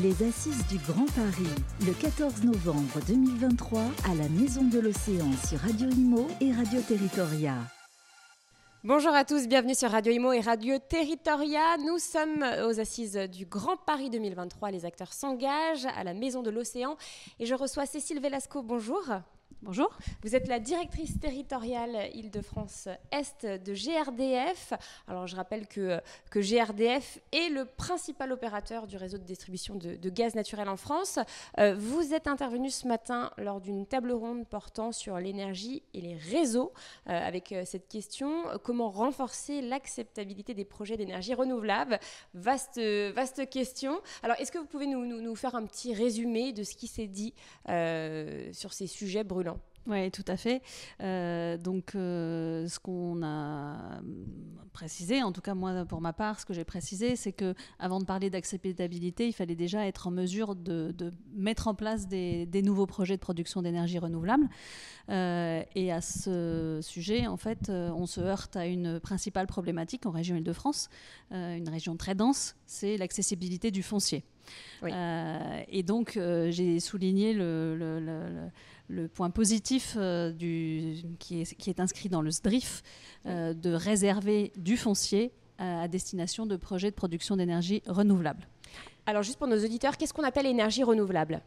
Les Assises du Grand Paris, le 14 novembre 2023, à la Maison de l'Océan sur Radio Imo et Radio Territoria. Bonjour à tous, bienvenue sur Radio Imo et Radio Territoria. Nous sommes aux assises du Grand Paris 2023. Les acteurs s'engagent à la Maison de l'Océan et je reçois Cécile Velasco. Bonjour. Bonjour. Vous êtes la directrice territoriale Île-de-France-Est de GRDF. Alors je rappelle que, GRDF est le principal opérateur du réseau de distribution de, gaz naturel en France. Euh, vous êtes intervenu ce matin lors d'une table ronde portant sur l'énergie et les réseaux euh, avec euh, cette question comment renforcer l'acceptabilité des projets d'énergie renouvelable? Vaste, question. Alors est-ce que vous pouvez nous, faire un petit résumé de ce qui s'est dit sur ces sujets brûlants? Oui, tout à fait. Euh, donc, euh, ce qu'on a précisé, en tout cas moi pour ma part, ce que j'ai précisé, c'est que avant de parler d'acceptabilité, il fallait déjà être en mesure de, mettre en place des, nouveaux projets de production d'énergie renouvelable. Euh, et à ce sujet, en fait, on se heurte à une principale problématique en région Île-de-France, une région très dense, c'est l'accessibilité du foncier. et donc, j'ai souligné le le point positif euh, du, qui, est, qui, est, inscrit dans le SDRIF euh, de réserver du foncier à, destination de projets de production d'énergie renouvelable. Alors juste pour nos auditeurs, qu'est-ce qu'on appelle énergie renouvelable?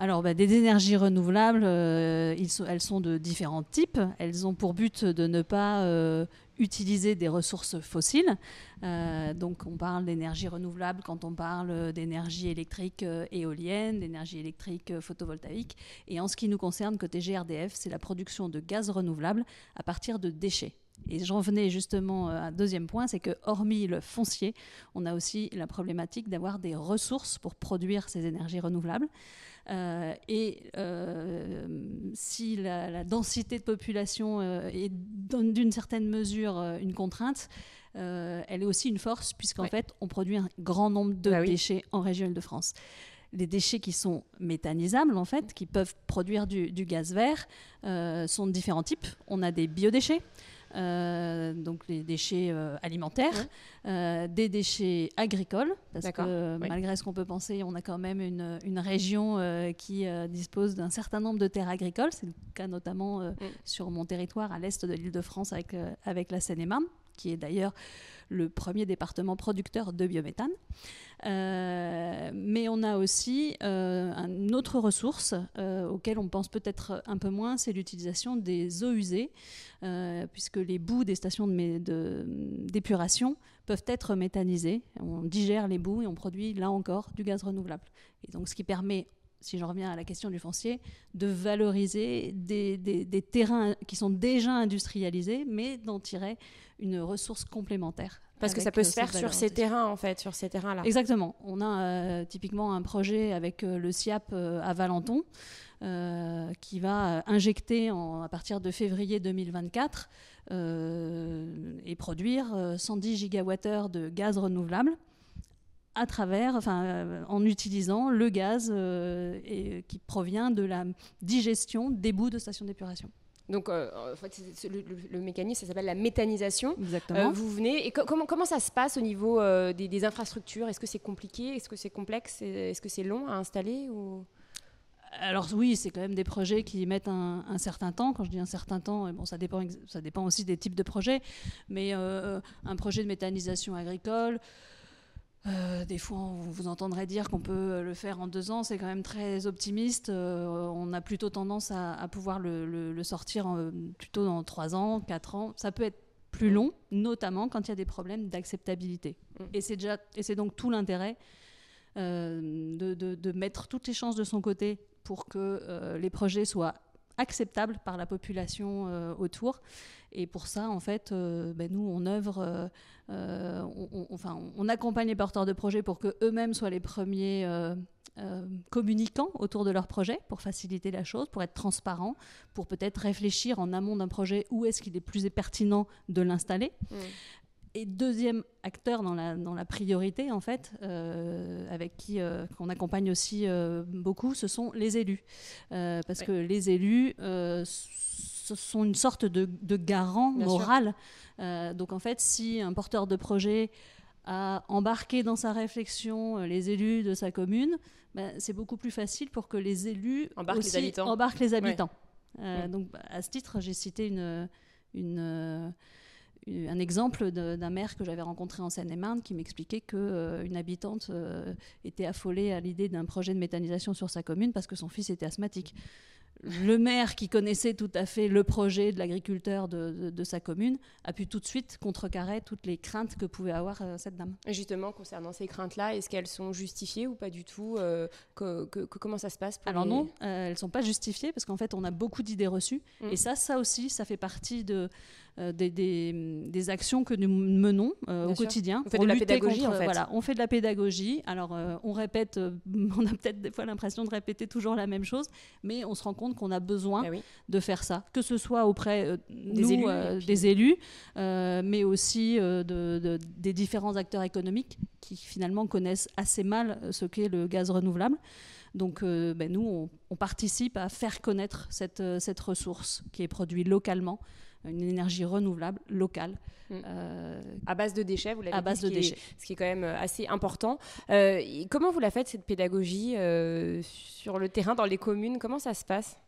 Alors, bah, des énergies renouvelables, euh, elles sont de différents types. Elles ont pour but de ne pas utiliser des ressources fossiles. Euh, donc on parle d'énergie renouvelable quand on parle d'énergie électrique euh, éolienne, d'énergie électrique euh, photovoltaïque. Et en ce qui nous concerne, côté GRDF, c'est la production de gaz renouvelable à partir de déchets. Et j'en venais justement à un deuxième point, c'est que hormis le foncier, on a aussi la problématique d'avoir des ressources pour produire ces énergies renouvelables. Euh, et euh, si la, densité de population euh, est d'une certaine mesure une contrainte, elle est aussi une force, puisqu'en fait, on produit un grand nombre de bah déchets en région Île-de-France les déchets qui sont méthanisables, en fait, qui peuvent produire du, gaz vert, sont de différents types. On a des biodéchets, euh, donc les déchets euh, alimentaires, euh, des déchets agricoles, parce que malgré ce qu'on peut penser, on a quand même une, une région qui dispose d'un certain nombre de terres agricoles. C'est le cas notamment mm. sur mon territoire à l'est de l'île de France avec, avec la Seine-et-Marne, qui est d'ailleurs le premier département producteur de biométhane. Euh, mais on a aussi euh, une autre ressource euh, auquel on pense peut-être un peu moins, c'est l'utilisation des eaux usées, puisque les boues des stations d'épuration de, peuvent être méthanisées. On digère les boues et on produit là encore du gaz renouvelable. Et donc ce qui permet si j'en reviens à la question du foncier, de valoriser des, des, des, terrains qui sont déjà industrialisés, mais d'en tirer une ressource complémentaire. Parce que ça peut se faire sur ces terrains, en fait, sur ces terrains-là. Exactement. On a euh, typiquement un projet avec euh, le SIAP euh, à Valenton qui va injecter en, à partir de février 2024 et produire 110 gigawattheures de gaz renouvelable à travers, enfin, en utilisant le gaz et, qui provient de la digestion des bouts de stations d'épuration. Donc, euh, en fait, le, mécanisme, ça s'appelle la méthanisation. Exactement. Euh, vous venez. Et comment, comment ça se passe au niveau euh, des, infrastructures? Est-ce que c'est compliqué? Est-ce que c'est complexe? Est-ce que c'est long à installer ou... Alors oui, c'est quand même des projets qui mettent un, certain temps. Quand je dis un certain temps, bon, ça dépend, ça dépend aussi des types de projets. Mais un projet de méthanisation agricole, euh, des fois, on vous entendrait dire qu'on peut le faire en deux ans, c'est quand même très optimiste. Euh, on a plutôt tendance à, pouvoir le, sortir plutôt dans trois ans, quatre ans. Ça peut être plus long, notamment quand il y a des problèmes d'acceptabilité. Mm. Et c'est déjà, et c'est donc tout l'intérêt euh, de, de, mettre toutes les chances de son côté pour que les projets soient acceptable par la population euh, autour. Et pour ça, en fait, euh, ben, nous, on œuvre, euh, on, enfin, on accompagne les porteurs de projets pour que eux-mêmes soient les premiers communicants autour de leur projet, pour faciliter la chose, pour être transparent, pour peut-être réfléchir en amont d'un projet où est-ce qu'il est plus pertinent de l'installer. Mmh. Et deuxième acteur dans la, dans la priorité, en fait, euh, avec qui euh, on accompagne aussi euh, beaucoup, ce sont les élus. parce que les élus ce sont une sorte de, de garant moral. donc en fait, si un porteur de projet à embarquer dans sa réflexion les élus de sa commune, ben, c'est beaucoup plus facile pour que les élus embarquent aussi les habitants. embarquent les habitants. Donc, à ce titre, j'ai cité une, une un exemple d'un maire que j'avais rencontré en Seine-et-Marne qui m'expliquait qu'une euh, habitante euh, était affolée à l'idée d'un projet de méthanisation sur sa commune parce que son fils était asthmatique le maire qui connaissait tout à fait le projet de l'agriculteur de, sa commune a pu tout de suite contrecarrer toutes les craintes que pouvait avoir euh, cette dame. Et justement, concernant ces craintes-là, est-ce qu'elles sont justifiées ou pas du tout Comment ça se passe Alors non, elles ne sont pas justifiées parce qu'en fait, on a beaucoup d'idées reçues. Mm. Et ça, ça aussi, ça fait partie de, des, actions que nous menons au quotidien. On fait de la pédagogie, en fait. Voilà, on fait de la pédagogie. Alors, on répète, on a peut-être des fois l'impression de répéter toujours la même chose, mais on se rend compte qu'on a besoin eh de faire ça, que ce soit auprès euh, des, élus, euh, des élus euh, mais aussi de, des différents acteurs économiques qui finalement connaissent assez mal ce qu'est le gaz renouvelable. Donc ben, nous, on, participe à faire connaître cette, cette ressource qui est produite localement, une énergie renouvelable locale. Mm. à base de déchets, vous l'avez À base de déchets. ce qui est quand même assez important. comment vous la faites, cette pédagogie sur le terrain, dans les communes? Comment ça se passe?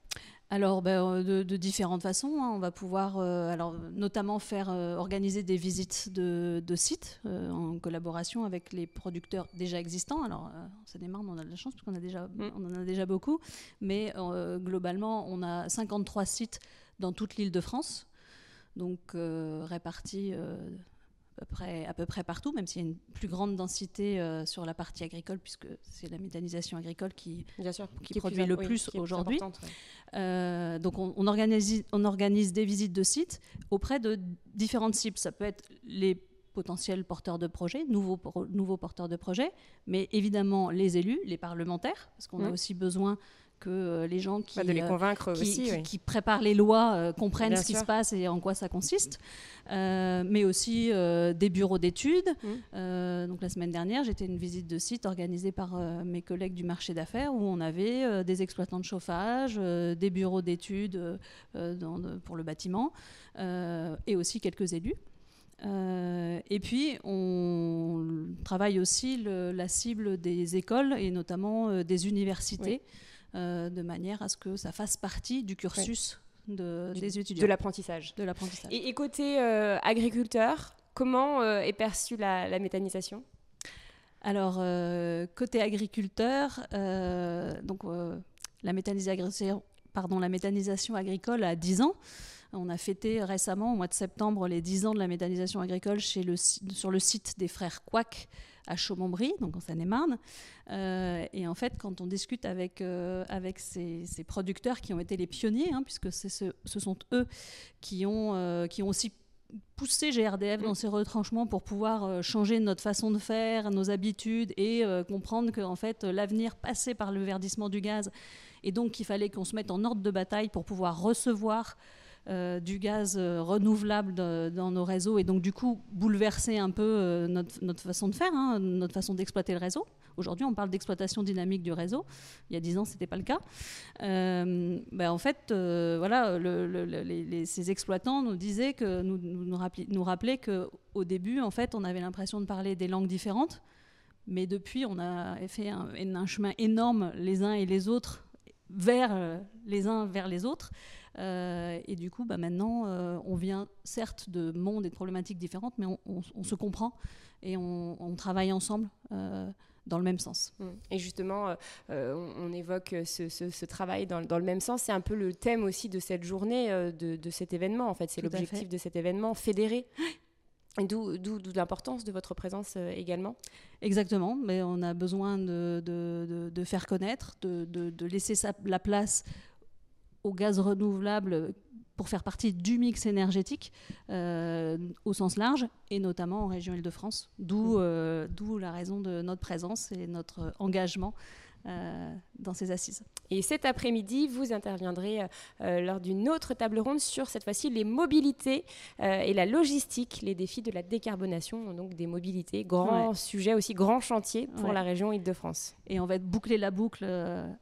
Alors, ben, euh, de, différentes façons. Hein. On va pouvoir, euh, alors, notamment faire euh, organiser des visites de, sites en collaboration avec les producteurs déjà existants. Alors, ça démarre, on a de la chance parce qu'on a déjà, mm. on en a déjà beaucoup. Mais globalement, on a 53 sites dans toute l'île de France, donc répartis peu près, à peu près partout, même s'il y a une plus grande densité euh, sur la partie agricole, puisque c'est la méthanisation agricole qui, qui, produit le plus aujourd'hui. Euh, donc on, organise, on organise des visites de sites auprès de différentes cibles. Ça peut être les potentiels porteurs de projets, nouveaux, nouveaux porteurs de projets, mais évidemment les élus, les parlementaires, parce qu'on a aussi besoin que euh, les gens qui, de les euh, convaincre qui, aussi, qui, préparent les lois euh, comprennent ce qui se passe et en quoi ça consiste, mais aussi des bureaux d'études. Mmh. donc la semaine dernière, j'étais une visite de site organisée par mes collègues du marché d'affaires où on avait des exploitants de chauffage, des bureaux d'études pour le bâtiment et aussi quelques élus. et puis, on travaille aussi la cible des écoles et notamment des universités. De manière à ce que ça fasse partie du cursus de, des étudiants. De l'apprentissage. De l'apprentissage. Et, côté euh, agriculteur, comment euh, est perçue la, méthanisation? Alors, côté agriculteur, donc, la, méthanisation, pardon, la méthanisation agricole a 10 ans. On a fêté récemment, au mois de septembre, les 10 ans de la méthanisation agricole chez le, sur le site des frères Quack à Chaumont-Brie, donc en Seine-et-Marne. Euh, et en fait, quand on discute avec, euh, avec ces, producteurs qui ont été les pionniers, hein, puisque ce, ce, sont eux qui ont, euh, qui ont aussi poussé GRDF dans ses retranchements pour pouvoir changer notre façon de faire, nos habitudes et comprendre que en fait l'avenir passait par le verdissement du gaz et donc qu'il fallait qu'on se mette en ordre de bataille pour pouvoir recevoir du gaz euh, renouvelable dans nos réseaux et donc du coup bouleverser un peu euh, notre, façon de faire, hein, notre façon d'exploiter le réseau. Aujourd'hui, on parle d'exploitation dynamique du réseau. Il y a dix ans, ce n'était pas le cas. Ben, en fait, voilà, ces exploitants nous disaient que nous, nous, nous rappelaient qu'au début, en fait, on avait l'impression de parler des langues différentes. Mais depuis, on a fait un, un chemin énorme les uns et les autres vers les uns vers les autres. Euh, et du coup, bah, maintenant, euh, on vient certes de mondes et de problématiques différentes, mais on, se comprend et on, travaille ensemble euh, dans le même sens. Mmh. Et justement, on, évoque ce, travail dans, le même sens. C'est un peu le thème aussi de cette journée, de, cet événement. En fait, c'est l'objectif de cet événement, fédérer. D'où l'importance de votre présence également Exactement, mais on a besoin de, de faire connaître, de, laisser la place au gaz renouvelable pour faire partie du mix énergétique euh, au sens large, et notamment en région Île-de-France, d'où mmh. euh, d'où la raison de notre présence et notre engagement euh, dans ces assises. Et cet après-midi, vous interviendrez euh, lors d'une autre table ronde sur cette fois-ci les mobilités euh, et la logistique, les défis de la décarbonation, donc des mobilités, grand sujet aussi, grand chantier pour la région Île-de-France. Et on va boucler la boucle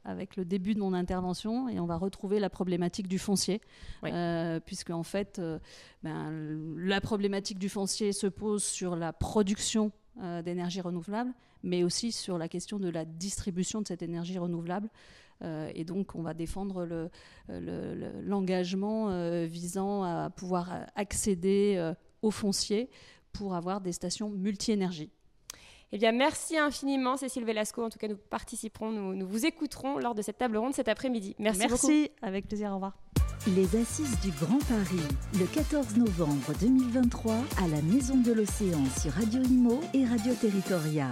avec le début de mon intervention et on va retrouver la problématique du foncier, puisque en fait, ben, la problématique du foncier se pose sur la production d'énergie renouvelable, mais aussi sur la question de la distribution de cette énergie renouvelable. et donc, on va défendre l'engagement le, visant à pouvoir accéder aux fonciers pour avoir des stations multi-énergie. Eh bien, merci infiniment, Cécile Velasco. En tout cas, nous participerons, nous, vous écouterons lors de cette table ronde cet après-midi. Merci, merci beaucoup. Merci, avec plaisir. Au revoir. Les Assises du Grand Paris, le 14 novembre 2023, à la Maison de l'Océan sur Radio Imo et Radio Territoria.